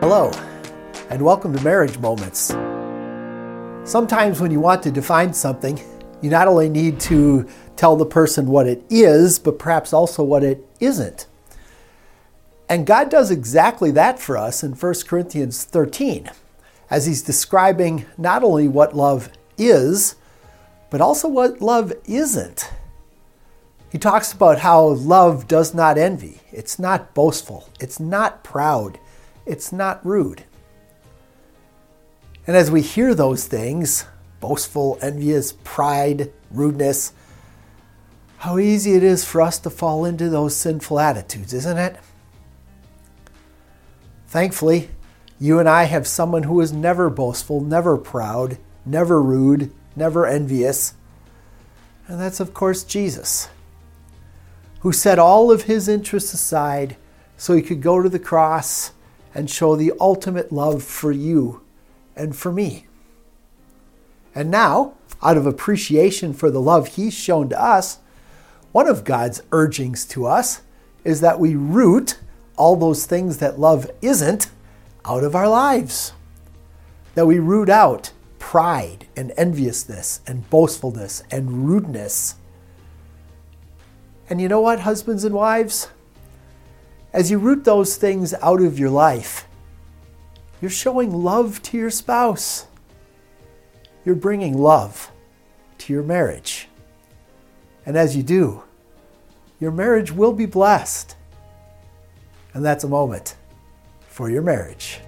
Hello, and welcome to Marriage Moments. Sometimes when you want to define something, you not only need to tell the person what it is, but perhaps also what it isn't. And God does exactly that for us in 1 Corinthians 13, as He's describing not only what love is, but also what love isn't. He talks about how love does not envy, it's not boastful, it's not proud it's not rude. And as we hear those things boastful, envious, pride, rudeness how easy it is for us to fall into those sinful attitudes, isn't it? Thankfully, you and I have someone who is never boastful, never proud, never rude, never envious. And that's, of course, Jesus, who set all of his interests aside so he could go to the cross and show the ultimate love for you and for me. And now, out of appreciation for the love He's shown to us, one of God's urgings to us is that we root all those things that love isn't out of our lives. That we root out pride and enviousness and boastfulness and rudeness. And you know what, husbands and wives? As you root those things out of your life, you're showing love to your spouse. You're bringing love to your marriage. And as you do, your marriage will be blessed. And that's a moment for your marriage.